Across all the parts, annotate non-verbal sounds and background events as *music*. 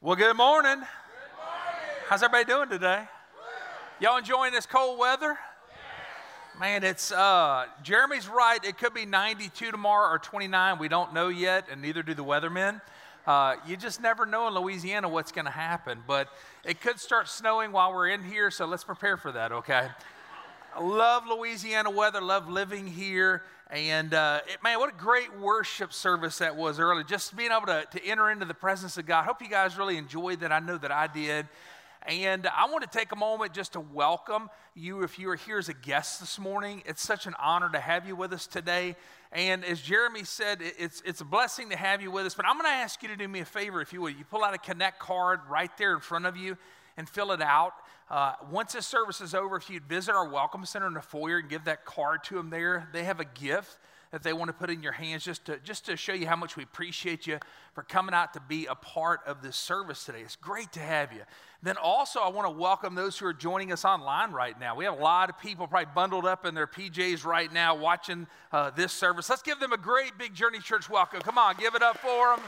Well, good morning. good morning. How's everybody doing today? Y'all enjoying this cold weather? Man, it's uh, Jeremy's right. It could be 92 tomorrow or 29. We don't know yet, and neither do the weathermen. Uh, you just never know in Louisiana what's going to happen, but it could start snowing while we're in here, so let's prepare for that, okay? I love Louisiana weather, love living here. And uh, it, man, what a great worship service that was early. Just being able to, to enter into the presence of God. Hope you guys really enjoyed that. I know that I did. And I want to take a moment just to welcome you if you are here as a guest this morning. It's such an honor to have you with us today. And as Jeremy said, it's, it's a blessing to have you with us. But I'm going to ask you to do me a favor, if you would. You pull out a Connect card right there in front of you and fill it out. Uh, once this service is over, if you'd visit our Welcome Center in the foyer and give that card to them there, they have a gift that they want to put in your hands just to, just to show you how much we appreciate you for coming out to be a part of this service today. It's great to have you. Then also, I want to welcome those who are joining us online right now. We have a lot of people probably bundled up in their PJs right now watching uh, this service. Let's give them a great big Journey Church welcome. Come on, give it up for them.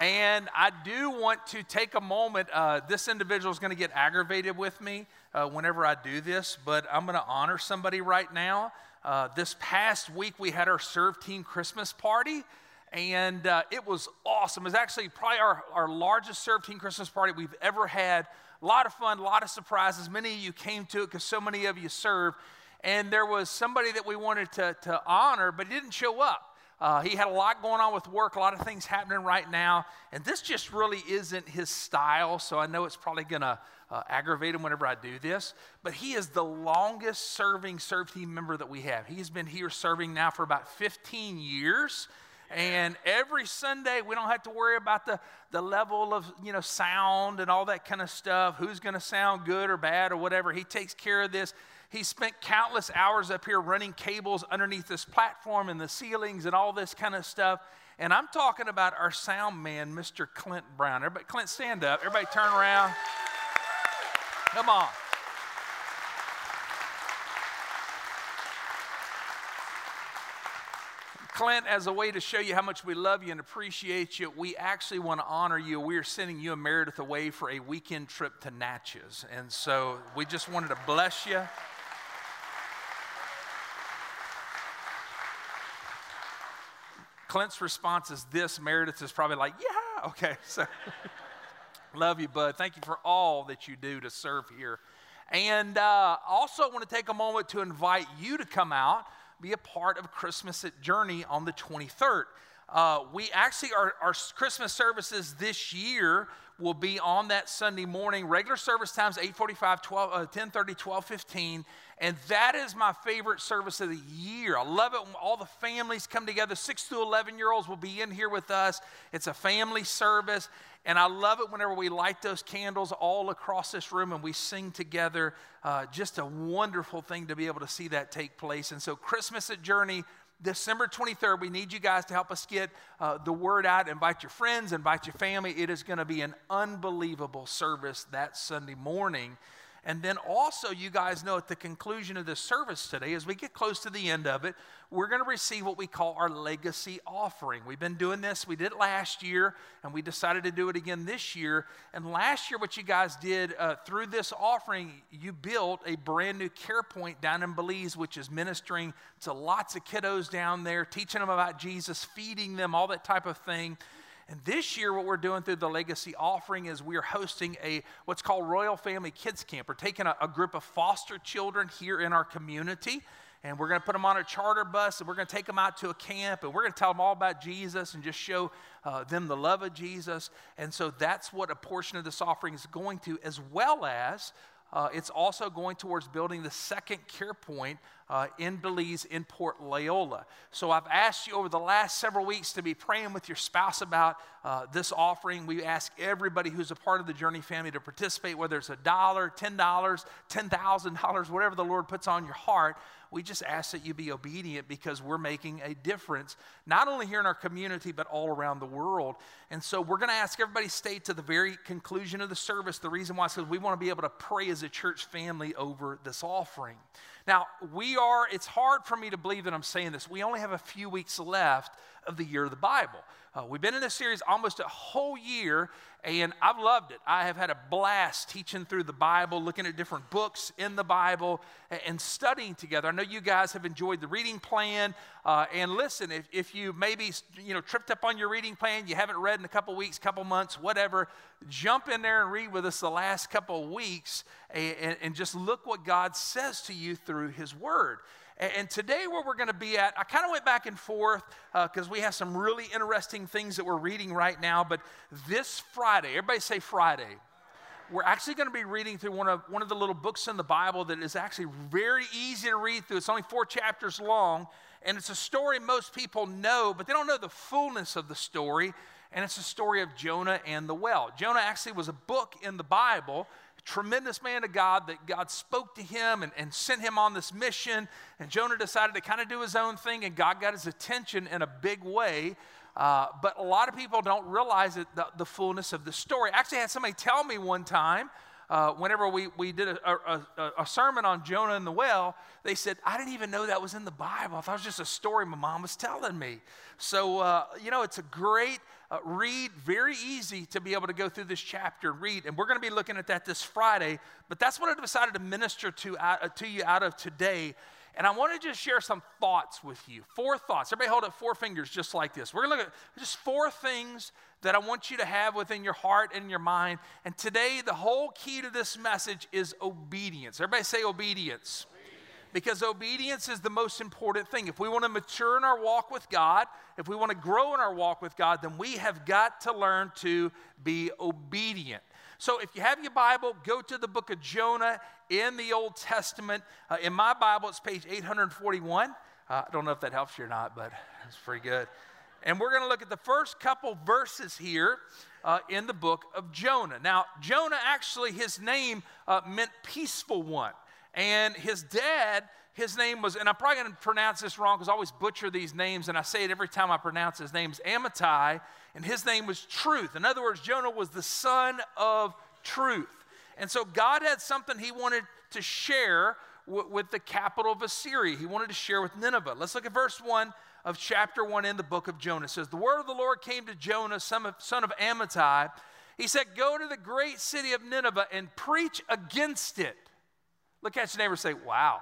And I do want to take a moment. Uh, this individual is going to get aggravated with me uh, whenever I do this, but I'm going to honor somebody right now. Uh, this past week, we had our serve team Christmas party, and uh, it was awesome. It was actually probably our, our largest serve team Christmas party we've ever had. A lot of fun, a lot of surprises. Many of you came to it because so many of you served. And there was somebody that we wanted to, to honor, but he didn't show up. Uh, he had a lot going on with work, a lot of things happening right now, and this just really isn't his style, so I know it's probably going to uh, aggravate him whenever I do this. But he is the longest serving serve team member that we have. He's been here serving now for about 15 years. And every Sunday, we don't have to worry about the, the level of you know sound and all that kind of stuff. Who's going to sound good or bad or whatever? He takes care of this. He spent countless hours up here running cables underneath this platform and the ceilings and all this kind of stuff. And I'm talking about our sound man, Mr. Clint Brown. Everybody, Clint, stand up. Everybody turn around. Come on. Clint, as a way to show you how much we love you and appreciate you, we actually want to honor you. We are sending you and Meredith away for a weekend trip to Natchez. And so we just wanted to bless you. Clint's response is this. Meredith is probably like, yeah, okay. *laughs* So love you, bud. Thank you for all that you do to serve here. And uh, also, want to take a moment to invite you to come out, be a part of Christmas at Journey on the 23rd. Uh, we actually, our, our Christmas services this year will be on that Sunday morning. Regular service times 8:45, 12, uh, 10:30, 12:15, and that is my favorite service of the year. I love it when all the families come together. Six to 11 year olds will be in here with us. It's a family service, and I love it whenever we light those candles all across this room and we sing together. Uh, just a wonderful thing to be able to see that take place. And so, Christmas at Journey December 23rd, we need you guys to help us get uh, the word out. Invite your friends, invite your family. It is going to be an unbelievable service that Sunday morning. And then also, you guys know at the conclusion of this service today, as we get close to the end of it, we're going to receive what we call our legacy offering. We've been doing this, we did it last year, and we decided to do it again this year. And last year, what you guys did uh, through this offering, you built a brand new care point down in Belize, which is ministering to lots of kiddos down there, teaching them about Jesus, feeding them, all that type of thing. And this year, what we're doing through the Legacy Offering is we're hosting a what's called Royal Family Kids Camp. We're taking a, a group of foster children here in our community, and we're going to put them on a charter bus, and we're going to take them out to a camp, and we're going to tell them all about Jesus and just show uh, them the love of Jesus. And so that's what a portion of this offering is going to, as well as uh, it's also going towards building the second care point uh, in Belize in Port Loyola. So I've asked you over the last several weeks to be praying with your spouse about uh, this offering. We ask everybody who's a part of the Journey family to participate, whether it's a dollar, $10, $10,000, whatever the Lord puts on your heart. We just ask that you be obedient because we're making a difference, not only here in our community, but all around the world. And so we're going to ask everybody stay to the very conclusion of the service. The reason why is because we want to be able to pray as a church family over this offering. Now, we are, it's hard for me to believe that I'm saying this. We only have a few weeks left of the year of the Bible. Uh, we've been in this series almost a whole year, and I've loved it. I have had a blast teaching through the Bible, looking at different books in the Bible, and, and studying together. I know you guys have enjoyed the reading plan. Uh, and listen, if, if you maybe you know tripped up on your reading plan, you haven't read in a couple weeks, couple months, whatever, jump in there and read with us the last couple weeks, and, and just look what God says to you through His Word. And today, where we're going to be at, I kind of went back and forth because uh, we have some really interesting things that we're reading right now. But this Friday, everybody say Friday. We're actually going to be reading through one of, one of the little books in the Bible that is actually very easy to read through. It's only four chapters long, and it's a story most people know, but they don't know the fullness of the story. And it's the story of Jonah and the whale. Jonah actually was a book in the Bible tremendous man of God that God spoke to him and, and sent him on this mission. And Jonah decided to kind of do his own thing, and God got his attention in a big way. Uh, but a lot of people don't realize it, the, the, fullness of the story. I actually had somebody tell me one time, uh, whenever we, we did a, a, a, sermon on Jonah and the whale, they said, I didn't even know that was in the Bible. I thought it was just a story my mom was telling me. So, uh, you know, it's a great uh, read, very easy to be able to go through this chapter and read. And we're going to be looking at that this Friday. But that's what I decided to minister to, uh, to you out of today. And I want to just share some thoughts with you. Four thoughts. Everybody hold up four fingers just like this. We're going to look at just four things that I want you to have within your heart and your mind. And today, the whole key to this message is obedience. Everybody say obedience because obedience is the most important thing. If we want to mature in our walk with God, if we want to grow in our walk with God, then we have got to learn to be obedient. So if you have your Bible, go to the book of Jonah in the Old Testament. Uh, in my Bible, it's page 841. Uh, I don't know if that helps you or not, but it's pretty good. And we're going to look at the first couple verses here uh, in the book of Jonah. Now, Jonah actually, his name uh, meant peaceful one. And his dad, his name was, and I'm probably going to pronounce this wrong because I always butcher these names, and I say it every time I pronounce his name, is Amittai, and his name was Truth. In other words, Jonah was the son of truth. And so God had something he wanted to share w- with the capital of Assyria. He wanted to share with Nineveh. Let's look at verse 1 of chapter 1 in the book of Jonah. It says, The word of the Lord came to Jonah, son of, son of Amittai. He said, Go to the great city of Nineveh and preach against it Look at your neighbor say, Wow.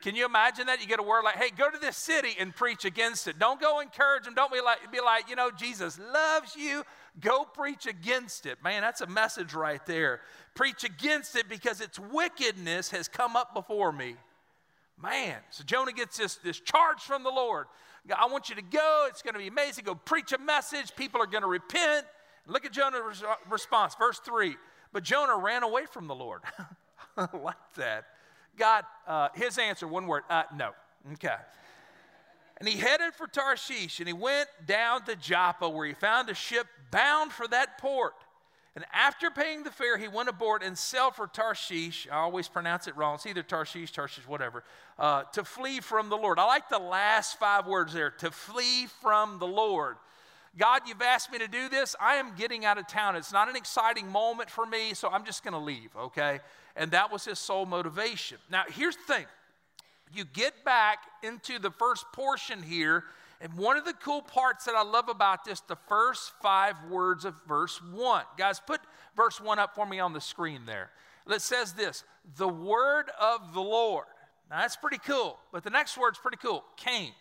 Can you imagine that? You get a word like, hey, go to this city and preach against it. Don't go encourage them. Don't be like, be like, you know, Jesus loves you. Go preach against it. Man, that's a message right there. Preach against it because its wickedness has come up before me. Man, so Jonah gets this, this charge from the Lord. I want you to go. It's going to be amazing. Go preach a message. People are going to repent. Look at Jonah's response, verse 3. But Jonah ran away from the Lord. *laughs* *laughs* like that. God, uh, his answer, one word, uh, no. Okay. And he headed for Tarshish and he went down to Joppa where he found a ship bound for that port. And after paying the fare, he went aboard and sailed for Tarshish. I always pronounce it wrong. It's either Tarshish, Tarshish, whatever. Uh, to flee from the Lord. I like the last five words there to flee from the Lord. God, you've asked me to do this. I am getting out of town. It's not an exciting moment for me, so I'm just going to leave, okay? And that was his sole motivation. Now, here's the thing you get back into the first portion here, and one of the cool parts that I love about this, the first five words of verse one. Guys, put verse one up for me on the screen there. It says this the word of the Lord. Now, that's pretty cool, but the next word's pretty cool came.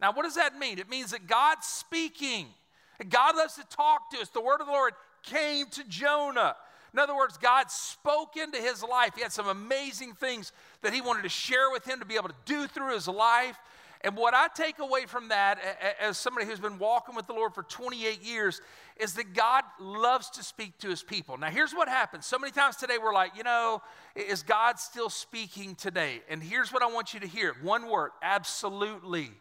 Now, what does that mean? It means that God's speaking. God loves to talk to us. The word of the Lord came to Jonah. In other words, God spoke into his life. He had some amazing things that he wanted to share with him to be able to do through his life. And what I take away from that, as somebody who's been walking with the Lord for 28 years, is that God loves to speak to his people. Now, here's what happens. So many times today, we're like, you know, is God still speaking today? And here's what I want you to hear one word absolutely.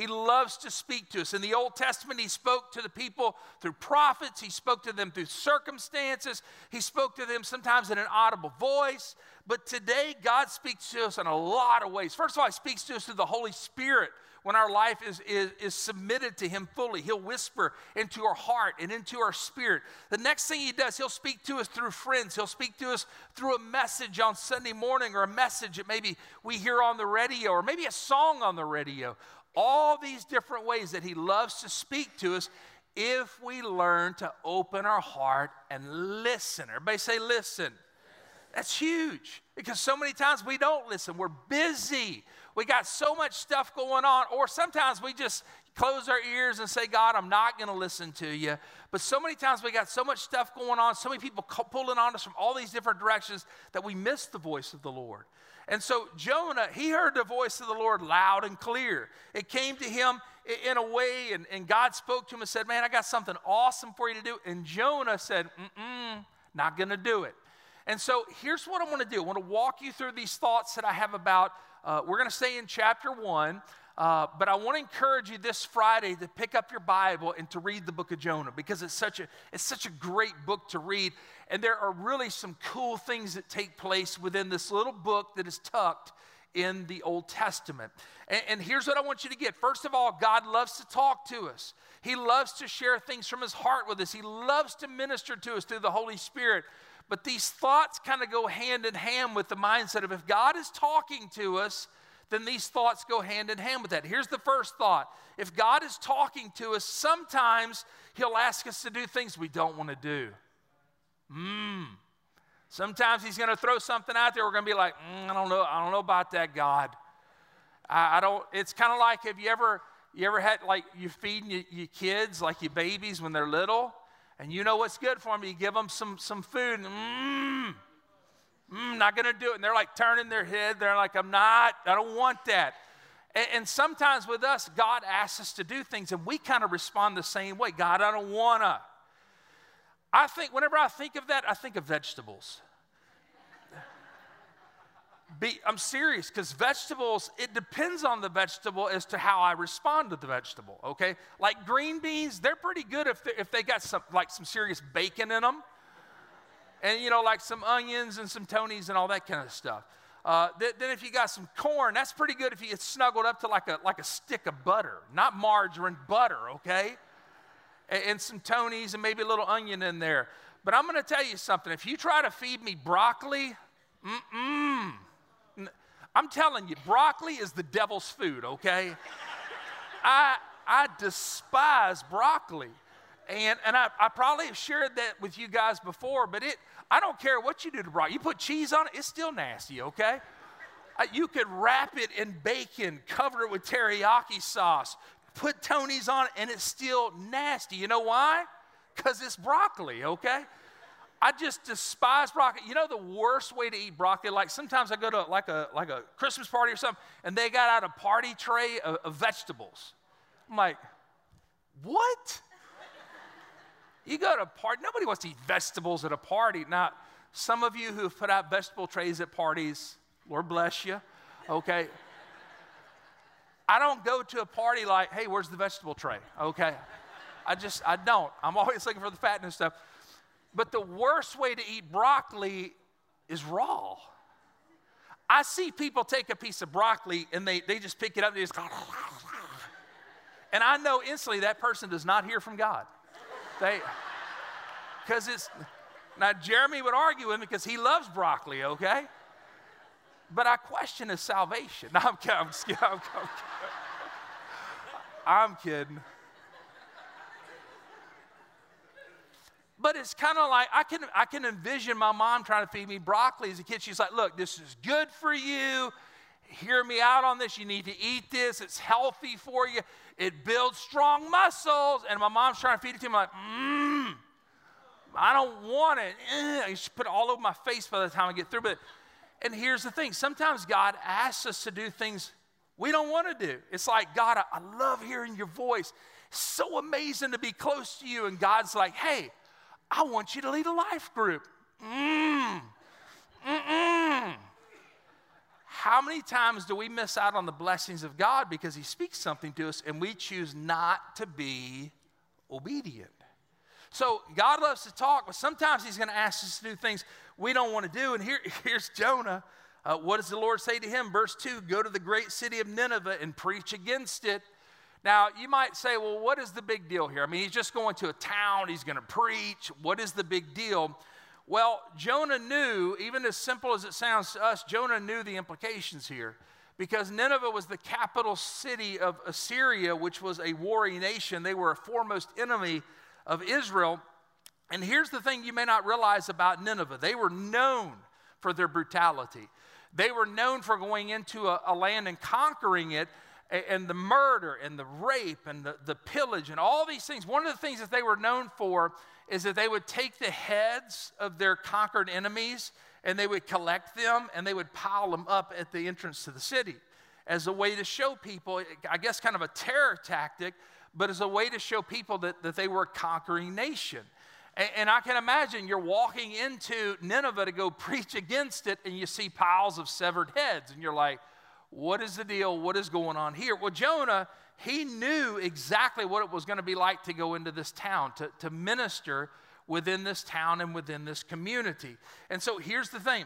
He loves to speak to us. In the Old Testament, He spoke to the people through prophets, He spoke to them through circumstances, He spoke to them sometimes in an audible voice. But today, God speaks to us in a lot of ways. First of all, He speaks to us through the Holy Spirit when our life is, is, is, submitted to Him fully. He'll whisper into our heart and into our spirit. The next thing He does, He'll speak to us through friends. He'll speak to us through a message on Sunday morning or a message that maybe we hear on the radio or maybe a song on the radio. All these different ways that He loves to speak to us if we learn to open our heart and listen. Everybody say, listen. That's huge because so many times we don't listen. We're busy. We got so much stuff going on, or sometimes we just close our ears and say, God, I'm not going to listen to you. But so many times we got so much stuff going on, so many people pulling on us from all these different directions that we miss the voice of the Lord. And so Jonah, he heard the voice of the Lord loud and clear. It came to him in a way, and, and God spoke to him and said, Man, I got something awesome for you to do. And Jonah said, Mm-mm, not going to do it. And so here's what I want to do I want to walk you through these thoughts that I have about, uh, we're going to stay in chapter one. Uh, but I want to encourage you this Friday to pick up your Bible and to read the book of Jonah because it's such a, it's such a great book to read. And there are really some cool things that take place within this little book that is tucked in the Old Testament. And, and, here's what I want you to get. First of all, God loves to talk to us, He loves to share things from His heart with us, He loves to minister to us through the Holy Spirit. But these thoughts kind of go hand in hand with the mindset of if God is talking to us, then these thoughts go hand in hand with that. Here's the first thought if God is talking to us, sometimes He'll ask us to do things we don't want to do. Mmm. Sometimes he's going to throw something out there. We're going to be like, mm, I don't know. I don't know about that, God. I, I don't. It's kind of like have you ever you ever had like you feeding your, your, kids like your babies when they're little, and you know what's good for them. You give them some some food, and mmm, mm, not going to do it. And they're like turning their head. They're like, I'm not. I don't want that. And, and sometimes with us, God asks us to do things, and we kind of respond the same way. God, I don't wanna. I think, whenever I think of that, I think of vegetables. Be, I'm serious because vegetables, it depends on the vegetable as to how I respond to the vegetable, okay? Like green beans, they're pretty good if if they got some, like some serious bacon in them. And, you know, like some onions and some Tonys and all that kind of stuff. Uh, th- then if you got some corn, that's pretty good if you get snuggled up to like a, like a stick of butter. Not margarine, butter, okay? and some Tonys and maybe a little onion in there. But I'm going to tell you something. If you try to feed me broccoli, mm-mm. I'm telling you, broccoli is the devil's food, okay? *laughs* I, I despise broccoli. And, and I, I probably have shared that with you guys before, but it, I don't care what you do to broccoli. You put cheese on it, it's still nasty, okay? Uh, you could wrap it in bacon, cover it with teriyaki sauce, put Tonys on it, and it's still nasty. You know why? Because it's broccoli, okay? I just despise broccoli. You know the worst way to eat broccoli? Like sometimes I go to like a like a Christmas party or something, and they got out a party tray of, of vegetables. I'm like, what? You go to a party, nobody wants to eat vegetables at a party. Now, some of you who have put out vegetable trays at parties, Lord bless you, okay? I don't go to a party like, hey, where's the vegetable tray? Okay. I just, I don't. I'm always looking for the fat and stuff. But the worst way to eat broccoli is raw. I see people take a piece of broccoli and they, they just pick it up and they just *laughs* and I know instantly that person does not hear from God. They because it's now Jeremy would argue with me because he loves broccoli, okay? But I question his salvation. *laughs* No, I'm, I'm, I'm, I'm, I'm kidding. But it's kind of like I can, I can envision my mom trying to feed me broccoli as a kid. She's like, Look, this is good for you. Hear me out on this. You need to eat this. It's healthy for you. It builds strong muscles. And my mom's trying to feed it to me. I'm like, mmm, I don't want it. Eh, I should put it all over my face by the time I get through. But, and here's the thing sometimes God asks us to do things we don't want to do. It's like, God, I, I love hearing your voice. so amazing to be close to you. And God's like, hey, I want you to lead a life group. Mmm. Mm-mm. How many times do we miss out on the blessings of God because He speaks something to us and we choose not to be obedient? So God loves to talk, but sometimes He's going to ask us to do things we don't want to do. And here, *laughs* here's Jonah. Uh, what does the Lord say to him? Verse 2 Go to the great city of Nineveh and preach against it. Now, you might say, well, what is the big deal here? I mean, he's just going to a town, he's going to preach. What is the big deal? Well, Jonah knew, even as simple as it sounds to us, Jonah knew the implications here. because Nineveh was the capital city of Assyria, which was a warring nation. They were a foremost enemy of Israel. And here's the thing you may not realize about Nineveh they were known for their brutality. They were known for going into a, a land and conquering it, and, and the murder and the rape and the, the pillage and all these things. One of the things that they were known for is that they would take the heads of their conquered enemies and they would collect them and they would pile them up at the entrance to the city as a way to show people, I guess, kind of a terror tactic, but as a way to show people that, that they were a conquering nation. And, and I can imagine you're walking into Nineveh to go *laughs* preach against it, and you see piles of severed heads, and you're like, what is the deal? What is going on here? Well, Jonah, he knew exactly what it was going to be like to go into this town, to, to minister within this town and within this community. And so here's the thing.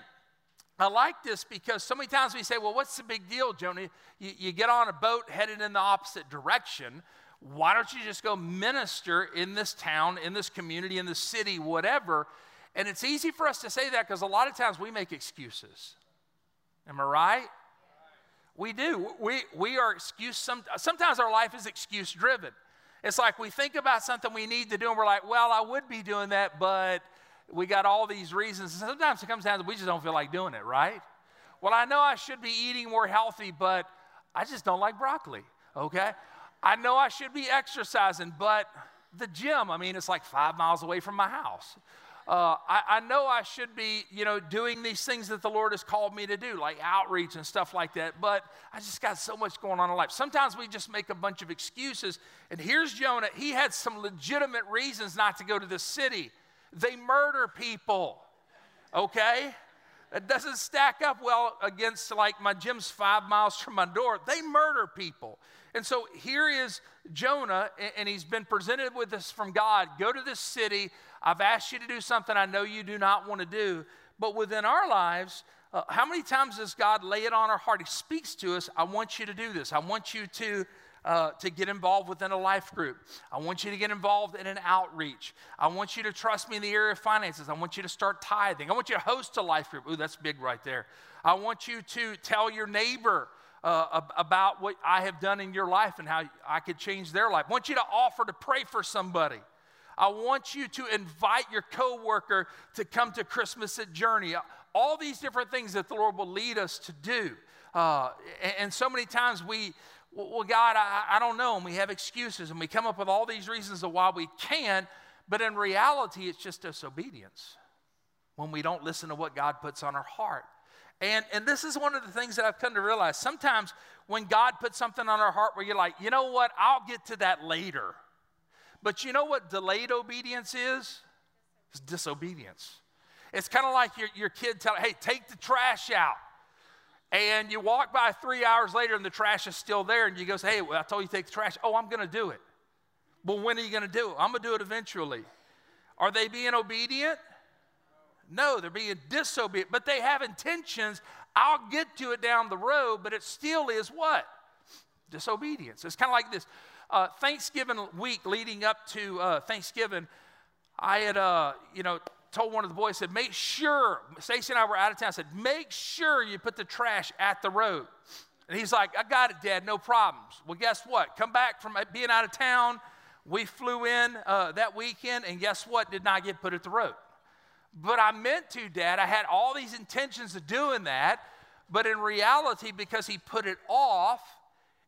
I like this because so many times we say, well, what's the big deal, Jonah? You, you, get on a boat headed in the opposite direction. Why don't you just go minister in this town, in this community, in this city, whatever? And it's easy for us to say that because a lot of times we make excuses. Am I right? We do. We, we are excuse. Some, sometimes our life is excuse driven. It's like we think about something we need to do, and we're like, well, I would be doing that, but we got all these reasons. And sometimes it comes down to we just don't feel like doing it, right? Well, I know I should be eating more healthy, but I just don't like broccoli, okay? I know I should be exercising, but the gym, I mean, it's like five miles away from my house. Uh, I, I, know I should be, you know, doing these things that the Lord has called me to do, like outreach and stuff like that, but I just got so much going on in life. Sometimes we just make a bunch of excuses. And here's Jonah. He had some legitimate reasons not to go to the city. They murder people, okay? That doesn't stack up well against like my gym's five miles from my door. They murder people. And so here is Jonah, and he's been presented with this from God go to this city. I've asked you to do something I know you do not want to do. But within our lives, uh, how many times does God lay it on our heart? He speaks to us, I want you to do this. I want you to. Uh, to get involved within a life group. I want you to get involved in an outreach. I want you to trust me in the area of finances. I want you to start tithing. I want you to host a life group. Ooh, that's big right there. I want you to tell your neighbor uh, about what I have done in your life and how I could change their life. I want you to offer to pray for somebody. I want you to invite your coworker to come to Christmas at Journey. All these different things that the Lord will lead us to do. Uh, and, and, so many times we, well, God, I, I don't know, and we have excuses and we come up with all these reasons of why we can't. but in reality, it's just disobedience when we don't listen to what God puts on our heart. And, and this is one of the things that I've come to realize. Sometimes when God puts something on our heart where you're like, you know what, I'll get to that later. But you know what delayed obedience is? It's disobedience. It's kind of like your, your kid telling, hey, take the trash out. And you walk by three hours later and the trash is still there, and you go, hey, well, I told you to take the trash. Oh, I'm going to do it. Well, when are you going to do it? I'm going to do it eventually. Are they being obedient? No, they're being disobedient, but they have intentions. I'll get to it down the road, but it still is what? Disobedience. It's kind of like this. Uh, Thanksgiving week leading up to uh, Thanksgiving, I had, uh, you know, told one of the boys, said, make sure, Stacy and I were out of town, I said, make sure you put the trash at the road. And he's like, I got it, Dad, no problems. Well, guess what? Come back from being out of town. We flew in uh, that weekend, and guess what? Did not get put at the road. But I meant to, Dad. I had all these intentions of doing that. But in reality, because he put it off,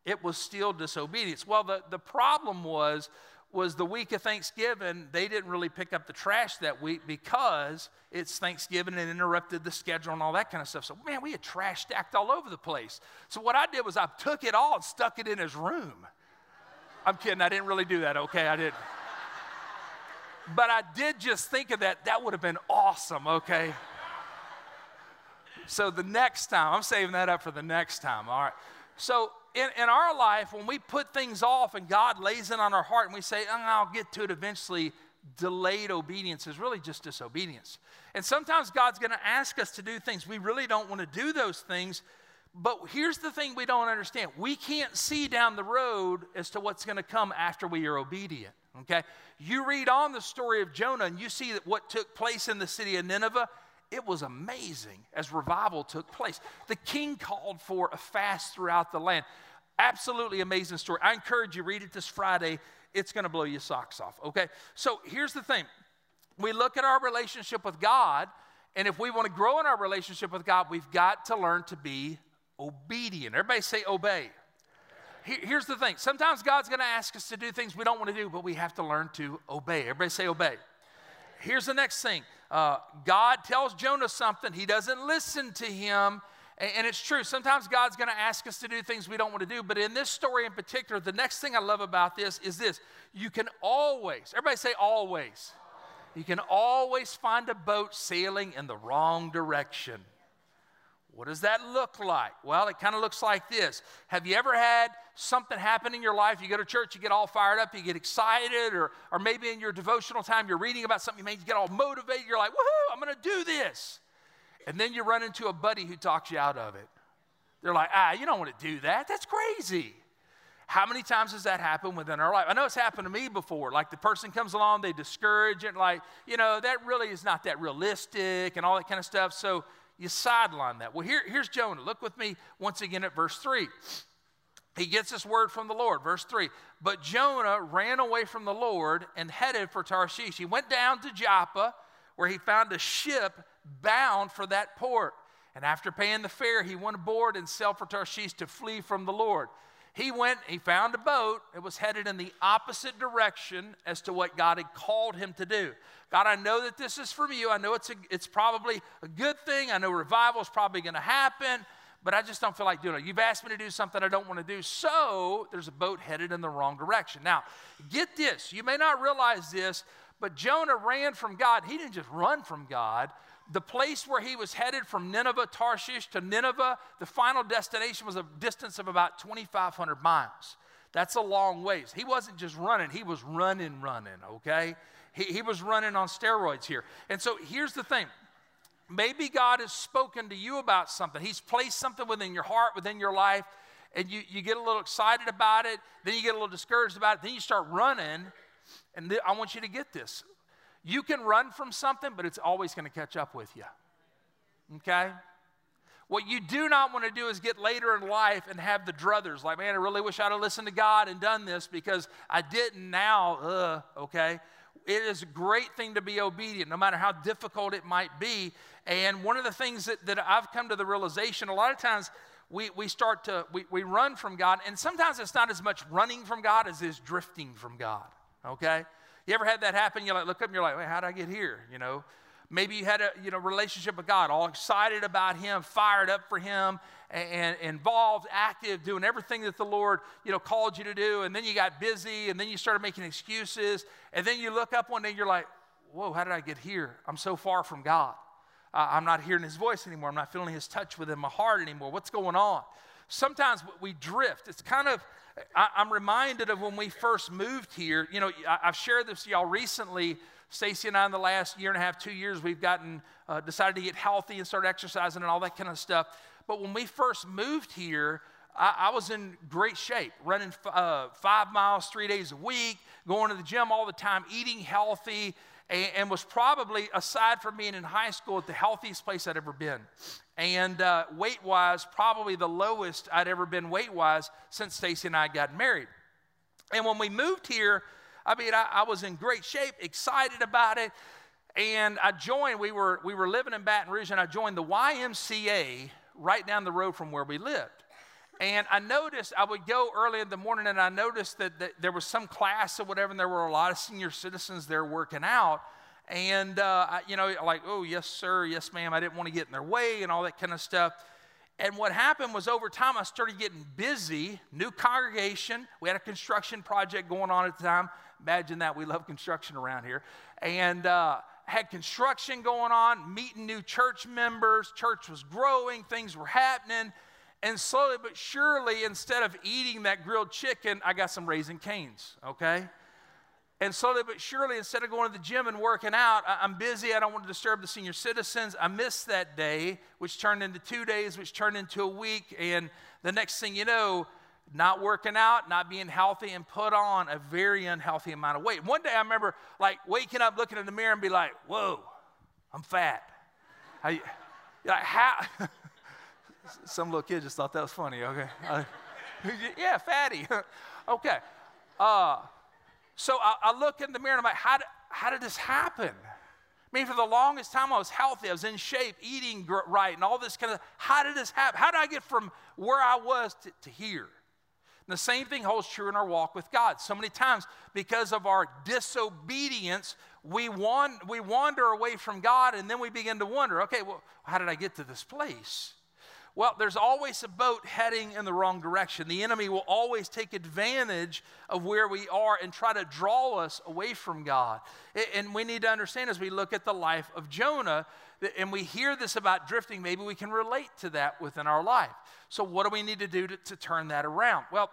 it was still disobedience. Well, the, the problem was, was the week of Thanksgiving, they didn't really pick up the trash that week because it's Thanksgiving and interrupted the schedule and all that kind of stuff. So, man, we had trash stacked all over the place. So, what I did was I took it all and stuck it in his room. I'm kidding, I didn't really do that, okay? I didn't. But I did just think of that. That would have been awesome, okay? So the next time, I'm saving that up for the next time, all right? So in, in our life, when we put things off and God lays it on our heart and we say, oh, I'll get to it eventually, delayed obedience is really just disobedience. And sometimes God's going to ask us to do things. We really don't want to do those things. But here's the thing we don't understand we can't see down the road as to what's going to come after we are obedient. Okay? You read on the story of Jonah and you see that what took place in the city of Nineveh, it was amazing as revival took place. The king called for a fast throughout the land. Absolutely amazing story. I encourage you, read it this Friday. It's going to blow your socks off, okay? So here's the thing we look at our relationship with God, and if we want to grow in our relationship with God, we've got to learn to be obedient. Everybody say obey. Here's the thing sometimes God's going to ask us to do things we don't want to do, but we have to learn to obey. Everybody say obey. Here's the next thing uh, God tells Jonah something, he doesn't listen to him. And it's true. Sometimes God's going to ask us to do things we don't want to do. But in this story in particular, the next thing I love about this is this you can always, everybody say always. You can always find a boat sailing in the wrong direction. What does that look like? Well, it kind of looks like this. Have you ever had something happen in your life? You go to church, you get all fired up, you get excited, or, or maybe in your devotional time, you're reading about something, you get all motivated, you're like, woohoo, I'm going to do this. And then you run into a buddy who talks you out of it. They're like, ah, you don't want to do that. That's crazy. How many times has that happened within our life? I know it's happened to me before. Like the person comes along, they discourage it, like, you know, that really is not that realistic and all that kind of stuff. So you sideline that. Well, here, here's Jonah. Look with me once again at verse 3. He gets this word from the Lord. Verse 3 But Jonah ran away from the Lord and headed for Tarshish. He went down to Joppa, where he found a ship bound for that port. And after paying the fare, he went aboard and sailed for Tarshish to flee from the Lord. He went, he found a boat. It was headed in the opposite direction as to what God had called him to do. God, I know that this is from you. I know it's, a, it's probably a good thing. I know revival is probably going to happen, but I just don't feel like doing it. You've asked me to do something I don't want to do. So there's a boat headed in the wrong direction. Now, get this. You may not realize this, but Jonah ran from God. He didn't just run from God, the place where he was headed from Nineveh, Tarshish to Nineveh, the final destination was a distance of about 2,500 miles. That's a long ways. He wasn't just running, he was running, running, okay? He, he was running on steroids here. And so here's the thing maybe God has spoken to you about something, He's placed something within your heart, within your life, and you, you get a little excited about it, then you get a little discouraged about it, then you start running. And th- I want you to get this you can run from something, but it's always going to catch up with you. Okay? What you do not want to do is get later in life and have the druthers, like, man, I really wish I'd have listened to God and done this because I didn't now, uh, okay? It is a great thing to be obedient, no matter how difficult it might be. And one of the things that, that I've come to the realization, a lot of times we, we start to, we, we run from God, and sometimes it's not as much running from God as is drifting from God, okay? You ever had that happen? You like look up and you're like, Wait, how did I get here? You know, maybe you had a you know relationship with God, all excited about Him, fired up for Him, and, and, involved, active, doing everything that the Lord you know called you to do. And then you got busy, and then you started making excuses, and then you look up one day and you're like, Whoa, how did I get here? I'm so far from God. Uh, I'm not hearing His voice anymore. I'm not feeling His touch within my heart anymore. What's going on? Sometimes we drift. It's kind of I, am reminded of when we first moved here. You know, I, have shared this y'all recently. Stacy and I, in the last year and a half, two years, we've gotten uh, decided to get healthy and start exercising and all that kind of stuff. But when we first moved here, I, I was in great shape, running f- uh, five miles three days a week, going to the gym all the time, eating healthy, and, and was probably, aside from being in high school, at the healthiest place I'd ever been and uh, weight wise, probably the lowest I'd ever been weight wise since Stacy and I got married. And when we moved here, I mean, I, I, was in great shape, excited about it, and I joined. We were we were living in Baton Rouge, and I joined the YMCA right down the road from where we lived. And I noticed I would go early in the morning, and I noticed that, that there was some class or whatever, and there were a lot of senior citizens there working out. And, uh, you know, like, oh, yes, sir, yes, ma'am, I didn't want to get in their way and all that kind of stuff. And what happened was over time, I started getting busy, new congregation. We had a construction project going on at the time. Imagine that. We love construction around here. And, uh, had construction going on, meeting new church members. Church was growing, things were happening. And slowly but surely, instead of eating that grilled chicken, I got some Raising Cane's, okay? And slowly but surely, instead of going to the gym and working out, I'm busy. I don't want to disturb the senior citizens. I missed that day, which turned into two days, which turned into a week. And the next thing you know, not working out, not being healthy, and put on a very unhealthy amount of weight. One day I remember like waking up, looking in the mirror, and be like, whoa, I'm fat. You, like, how? *laughs* Some little kid just thought that was funny, okay? *laughs* *laughs* Yeah, fatty. okay. Uh, so I, I, look in the mirror and I'm like, how did, how did this happen? I mean, for the longest time, I was healthy, I was in shape, eating right, and all this kind of. How did this happen? How did I get from where I was to, to here? And the same thing holds true in our walk with God. So many times, because of our disobedience, we, we wander away from God, and then we begin to wonder okay, well, how did I get to this place? Well, there's always a boat heading in the wrong direction. The enemy will always take advantage of where we are and try to draw us away from God. And we need to understand as we look at the life of Jonah, and we hear this about drifting, maybe we can relate to that within our life. So, what do we need to do to, to turn that around? Well,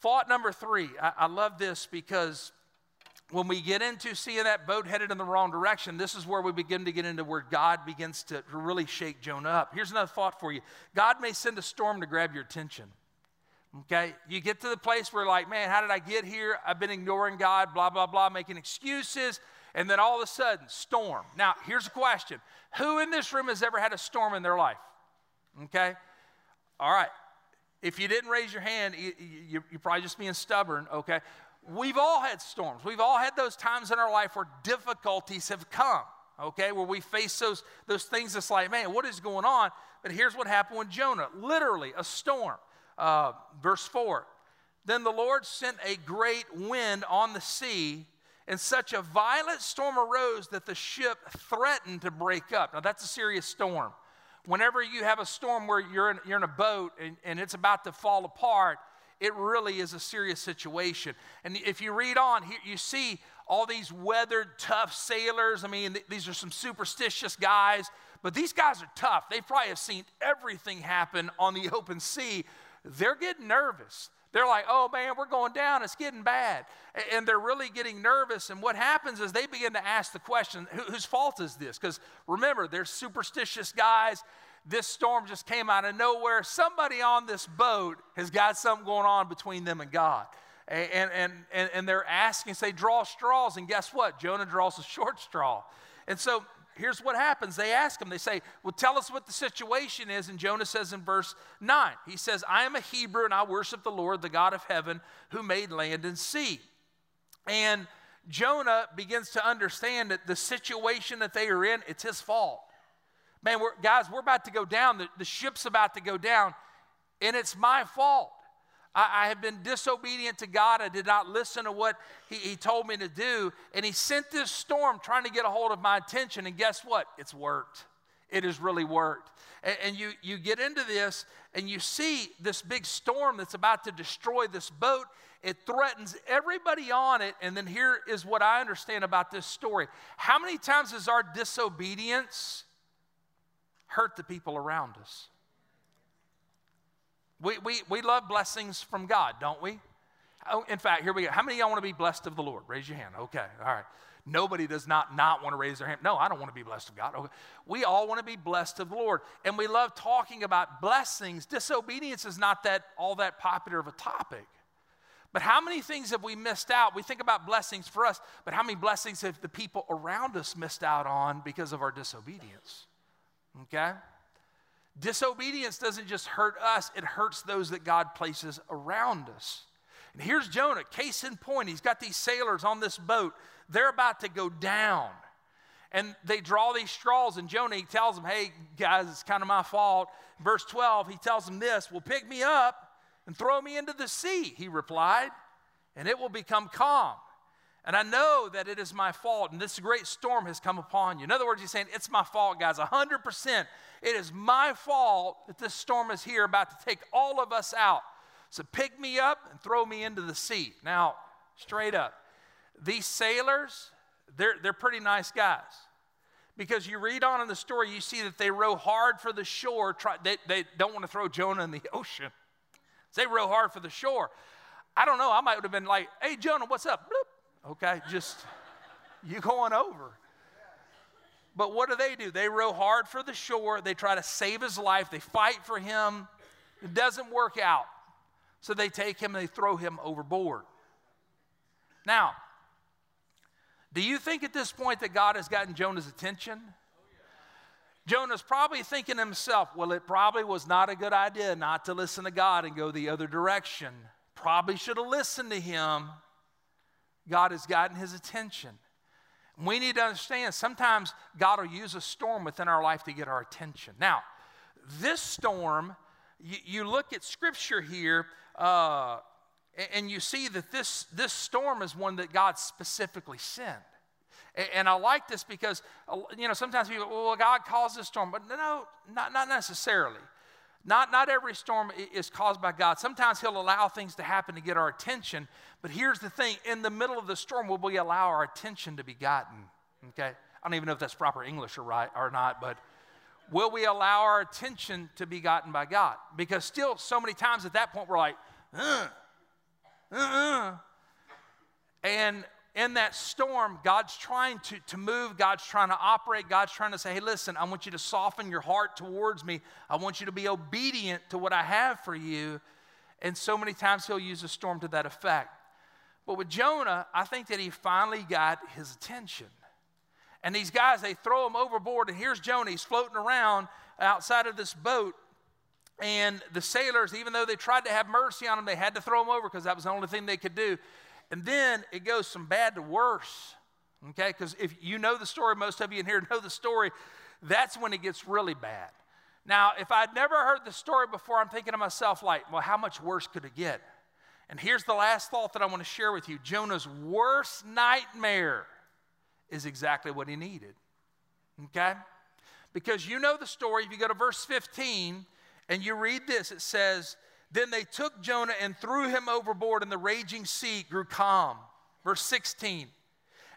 thought number three, I, I love this because when we get into seeing that boat headed in the wrong direction, this is where we begin to get into where God begins to really shake Jonah up. Here's another thought for you God may send a storm to grab your attention. Okay? You get to the place where, like, man, how did I get here? I've been ignoring God, blah, blah, blah, making excuses. And then all of a sudden, storm. Now, here's a question Who in this room has ever had a storm in their life? Okay? All right. If you didn't raise your hand, you're probably just being stubborn, okay? We've all had storms. We've all had those times in our life where difficulties have come, okay, where we face those, those things that's like, man, what is going on? But here's what happened with Jonah literally, a storm. Uh, verse 4 Then the Lord sent a great wind on the sea, and such a violent storm arose that the ship threatened to break up. Now, that's a serious storm. Whenever you have a storm where you're in, you're in a boat and, and it's about to fall apart, it really is a serious situation. And if you read on, here you see all these weathered, tough sailors. I mean, these are some superstitious guys, but these guys are tough. They probably have seen everything happen on the *laughs* open sea. They're getting nervous. They're like, oh man, we're going down, it's getting bad. And they're really getting nervous. And what happens is they begin to ask the question whose fault is this? Because remember, they're superstitious guys this storm just came out of nowhere. Somebody on this boat has got something going on between them and God. And, and, and, and they're asking, say, draw straws. And guess what? Jonah draws a *laughs* short straw. And so here's what happens. They ask him, they say, Well, tell us what the situation is. And Jonah says in verse 9, He says, I am a Hebrew and I worship the Lord, the God of heaven, who made land and sea. And Jonah begins to understand that the situation that they are in, it's his fault. Man, we're, guys, we're about to go down. The, the ship's about to go down, and it's my fault. I, I, have been disobedient to God. I did not listen to what he, he told me to do. And He sent this storm trying to get a hold of my attention. And guess what? It's worked. It has really worked. And, and you, you get into this, and you see this big storm that's about to destroy this boat. It threatens everybody on it. And then here is what I understand about this story. How many times has our disobedience hurt the people around us. We, we, we love blessings from God, don't we? Oh, in fact, here we go. How many of y'all want to be blessed of the Lord? Raise your hand. Okay, all right. Nobody does not not want to raise their hand. No, I don't want to be blessed of God. Okay. We all want to be blessed of the Lord. And we love talking about blessings. Disobedience is not that all that popular of a topic. But how many things have we missed out? We think about blessings for us, but how many blessings have the people around us missed out on because of our disobedience? Okay? Disobedience doesn't just hurt us, it hurts those that God places around us. And here's Jonah, case in point. He's got these sailors on this boat. They're about to go down. And they draw these straws, and Jonah, he tells them, Hey, guys, it's kind of my fault. Verse 12, he tells them this Well, pick me up and throw me into the sea, he replied, and it will become calm. And I know that it is my fault, and this great storm has come upon you. In other words, he's saying, It's my fault, guys, 100%. It is my fault that this storm is here, about to take all of us out. So pick me up and throw me into the sea. Now, straight up, these sailors, they're, they're pretty nice guys. Because you read on in the story, you see that they row hard for the shore. Try, they, they don't want to throw Jonah in the *laughs* ocean. They row hard for the shore. I don't know, I might have been like, hey, Jonah, what's up? Bloop okay? Just you going over. But what do they do? They row hard for the shore. They try to save his life. They fight for him. It doesn't work out. So they take him and they throw him overboard. Now, do you think at this point that God has gotten Jonah's attention? Jonah's probably thinking to himself, well, it probably was not a good idea not to listen to God and go the other direction. Probably should have listened to him. God has gotten his attention. We need to understand sometimes God will use a storm within our life to get our attention. Now, this storm, you, you look at scripture here, uh, and you see that this, this storm is one that God specifically sent. And I like this because, uh, you know, sometimes people, well, God caused this storm. But no, not, not necessarily. Not, not every storm is caused by God. Sometimes He'll allow things to happen to get our attention. But here's the thing in the middle of the storm, will we allow our attention to be gotten? Okay? I don't even know if that's proper English or, right, or not, but will we allow our attention to be gotten by God? Because still, so many times at that point, we're like, uh, uh, uh. And in that storm, God's trying to, to move, God's trying to operate, God's trying to say, hey, listen, I want you to soften your heart towards me. I want you to be obedient to what I have for you. And so many times he'll use a storm to that effect. But with Jonah, I think that he finally got his attention. And these guys, they throw him overboard, and here's Jonah. He's floating around outside of this boat. And the sailors, even though they tried to have mercy on him, they had to throw him over because that was the only thing they could do. And then it goes from bad to worse. Okay? Because if you know the story, most of you in here *laughs* know the story, that's when it gets really bad. Now, if I'd never heard the story before, I'm thinking to myself, like, well, how much worse could it get? And here's the last thought that I want to share with you Jonah's worst nightmare is exactly what he needed. Okay? Because you know the story. If you go to verse 15 and you read this, it says, then they took Jonah and threw him overboard, and the raging sea grew calm. Verse 16.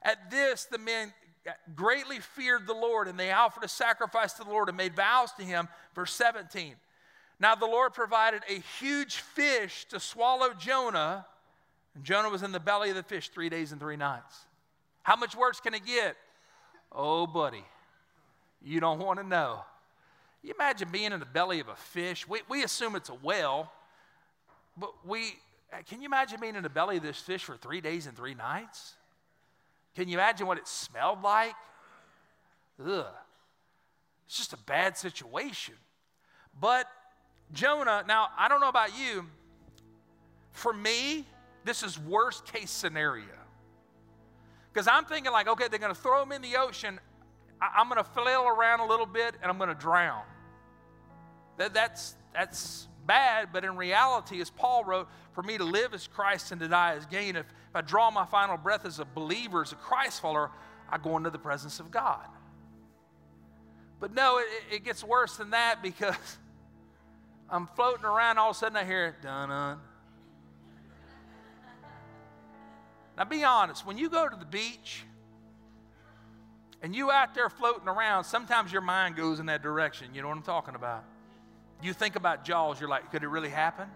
At this, the men greatly feared the Lord, and they offered a sacrifice to the Lord and made vows to him. Verse 17. Now the Lord provided a huge fish to swallow Jonah, and Jonah was in the belly of the fish three days and three nights. How much worse can it get? Oh, buddy, you don't want to know. You imagine being in the belly of a fish. We, we assume it's a whale. But we, uh, can you imagine being in the belly of this fish for three days and three nights? Can you imagine what it smelled like? Ugh. It's just a bad situation. But Jonah, now I don't know about you, for me, this is worst case scenario. Because I'm thinking, like, okay, they're going to throw him in the ocean. I- am going to flail around a little bit and I'm going to drown. That, that's, that's bad, but in reality, as Paul wrote, for me to live as Christ and to die as gain. If, if I draw my final breath as a believer, as a Christ follower, I go into the presence of God. But no, it, it gets worse than that because *laughs* I'm floating around, all of a sudden I hear, dun dun. Now, be honest, when you go to the beach and you out there floating around, sometimes your mind goes in that direction. You know what I'm talking about? You think about Jaws, you're like, could it really happen?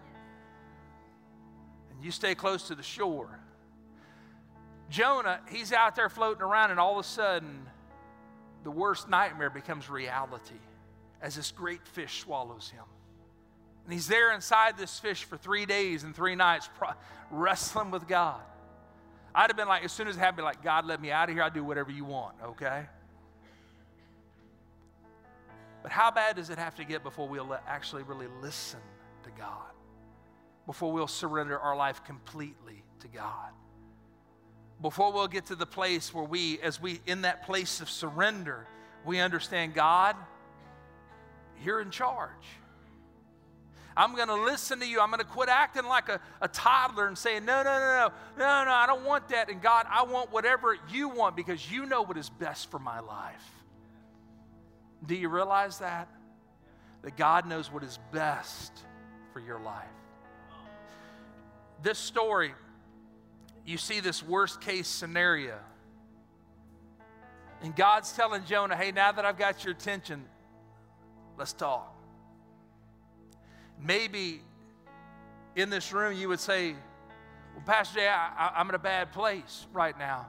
And you stay close to the shore. Jonah, he's out there floating around, and all of a sudden, the worst nightmare becomes reality as this great fish swallows him. And he's there inside this fish for three days and three nights, wrestling with God. I'd have been like, as soon as it happened, like, God, let me out of here. I'll do whatever you want, okay? But how bad does it have to get before we'll actually really listen to God? Before we'll surrender our life completely to God? Before we'll get to the place where we, as we, in that place of surrender, we understand God, you're in charge. I'm going to listen to you. I'm going to quit acting like a, a toddler and saying, no, no, no, no, no, no, I don't want that. And God, I want whatever you want because you know what is best for my life. Do you realize that? That God knows what is best for your life. This story, you see this worst case scenario. And God's telling Jonah, hey, now that I've got your attention, let's talk. Maybe in this room you would say, well, Pastor Jay, I, am in a bad place right now.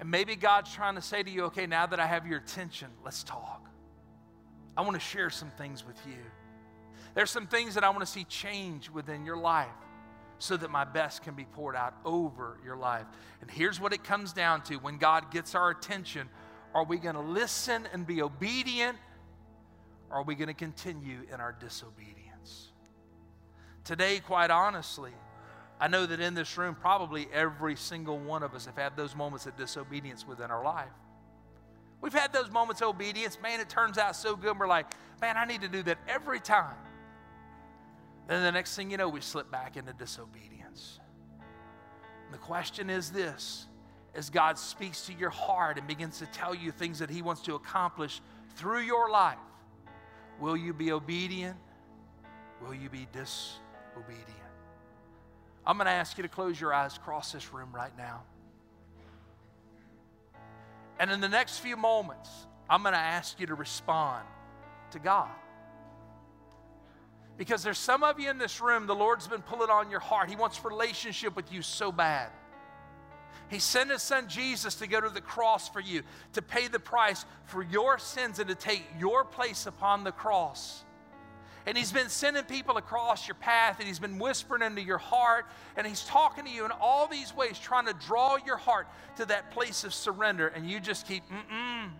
And maybe God's trying to say to you, okay, now that I have your attention, let's talk. I want to share some things with you. There's some things that I want to see change within your life so that my best can be poured out over your life. And here's what it comes down to when God gets our attention are we going to listen and be obedient, Or are we going to continue in our disobedience? Today, quite honestly, I know that in this room, probably every single one of us have had those moments of disobedience within our life. We've had those moments of obedience. Man, it turns out so good. We're like, man, I need to do that every time. Then the next thing you know, we slip back into disobedience. And the question is this as God speaks to your heart and begins to tell you things that He wants to accomplish through your life, will you be obedient? Will you be disobedient? I'm going to ask you to close your eyes cross this room right now. And in the next few moments, I'm going to ask you to respond to God. Because there's some of you in this room, the Lord's been pulling on your heart. He wants relationship with you so bad. He sent his son Jesus to go to the cross for you, to pay the price for your sins and to take your place upon the cross. And he's been sending people across your path and he's been whispering into your heart and he's talking to you in all these ways, trying to draw your heart to that place of surrender. And you just keep, mm mm.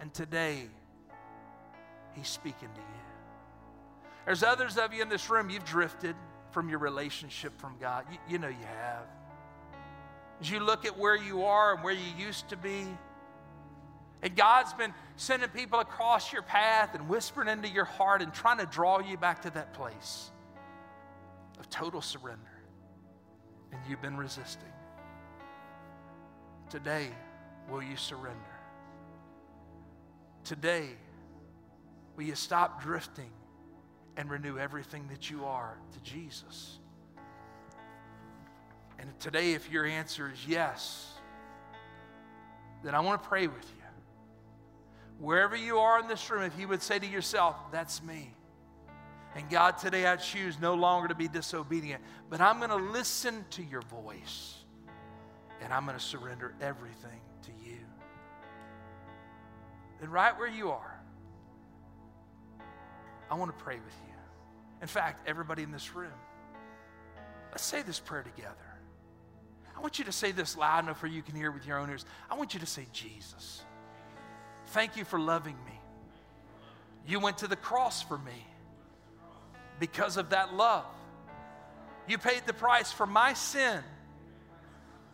And today, he's speaking to you. There's others of you in this room, you've drifted from your relationship from God. You, you know you have. As you look at where you are and where you used to be, and God's been sending people across your path and whispering into your heart and trying to draw you back to that place of total surrender. And you've been resisting. Today, will you surrender? Today, will you stop drifting and renew everything that you are to Jesus? And today, if your answer is yes, then I want to pray with you wherever you are in this room, if you would say to yourself, That's me. And God, today I choose no longer to be disobedient, but I'm going to listen to your voice and I'm going to surrender everything to you. And right where you are, I want to pray with you. In fact, everybody in this room, let's say this prayer together. I want you to say this loud enough where you can hear with your own ears. I want you to say, Jesus. Thank you for loving me. You went to the cross for me because of that love. You paid the price for my sin.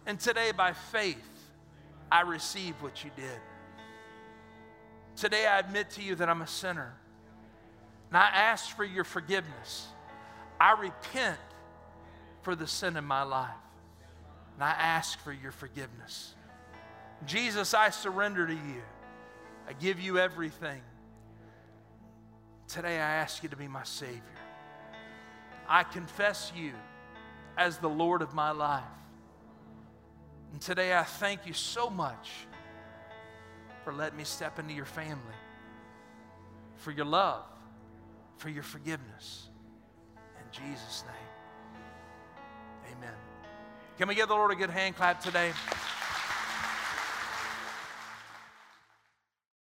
And today, by faith, I receive what you did. Today, I admit to you that I'm a sinner. And I ask for your forgiveness. I repent for the sin in my life. And I ask for your forgiveness. Jesus, I surrender to you. I give you everything. Today I ask you to be my Savior. I confess you as the Lord of my life. And today I thank you so much for letting me step into your family, for your love, for your forgiveness. In Jesus' name, amen. Can we give the Lord a good hand clap today?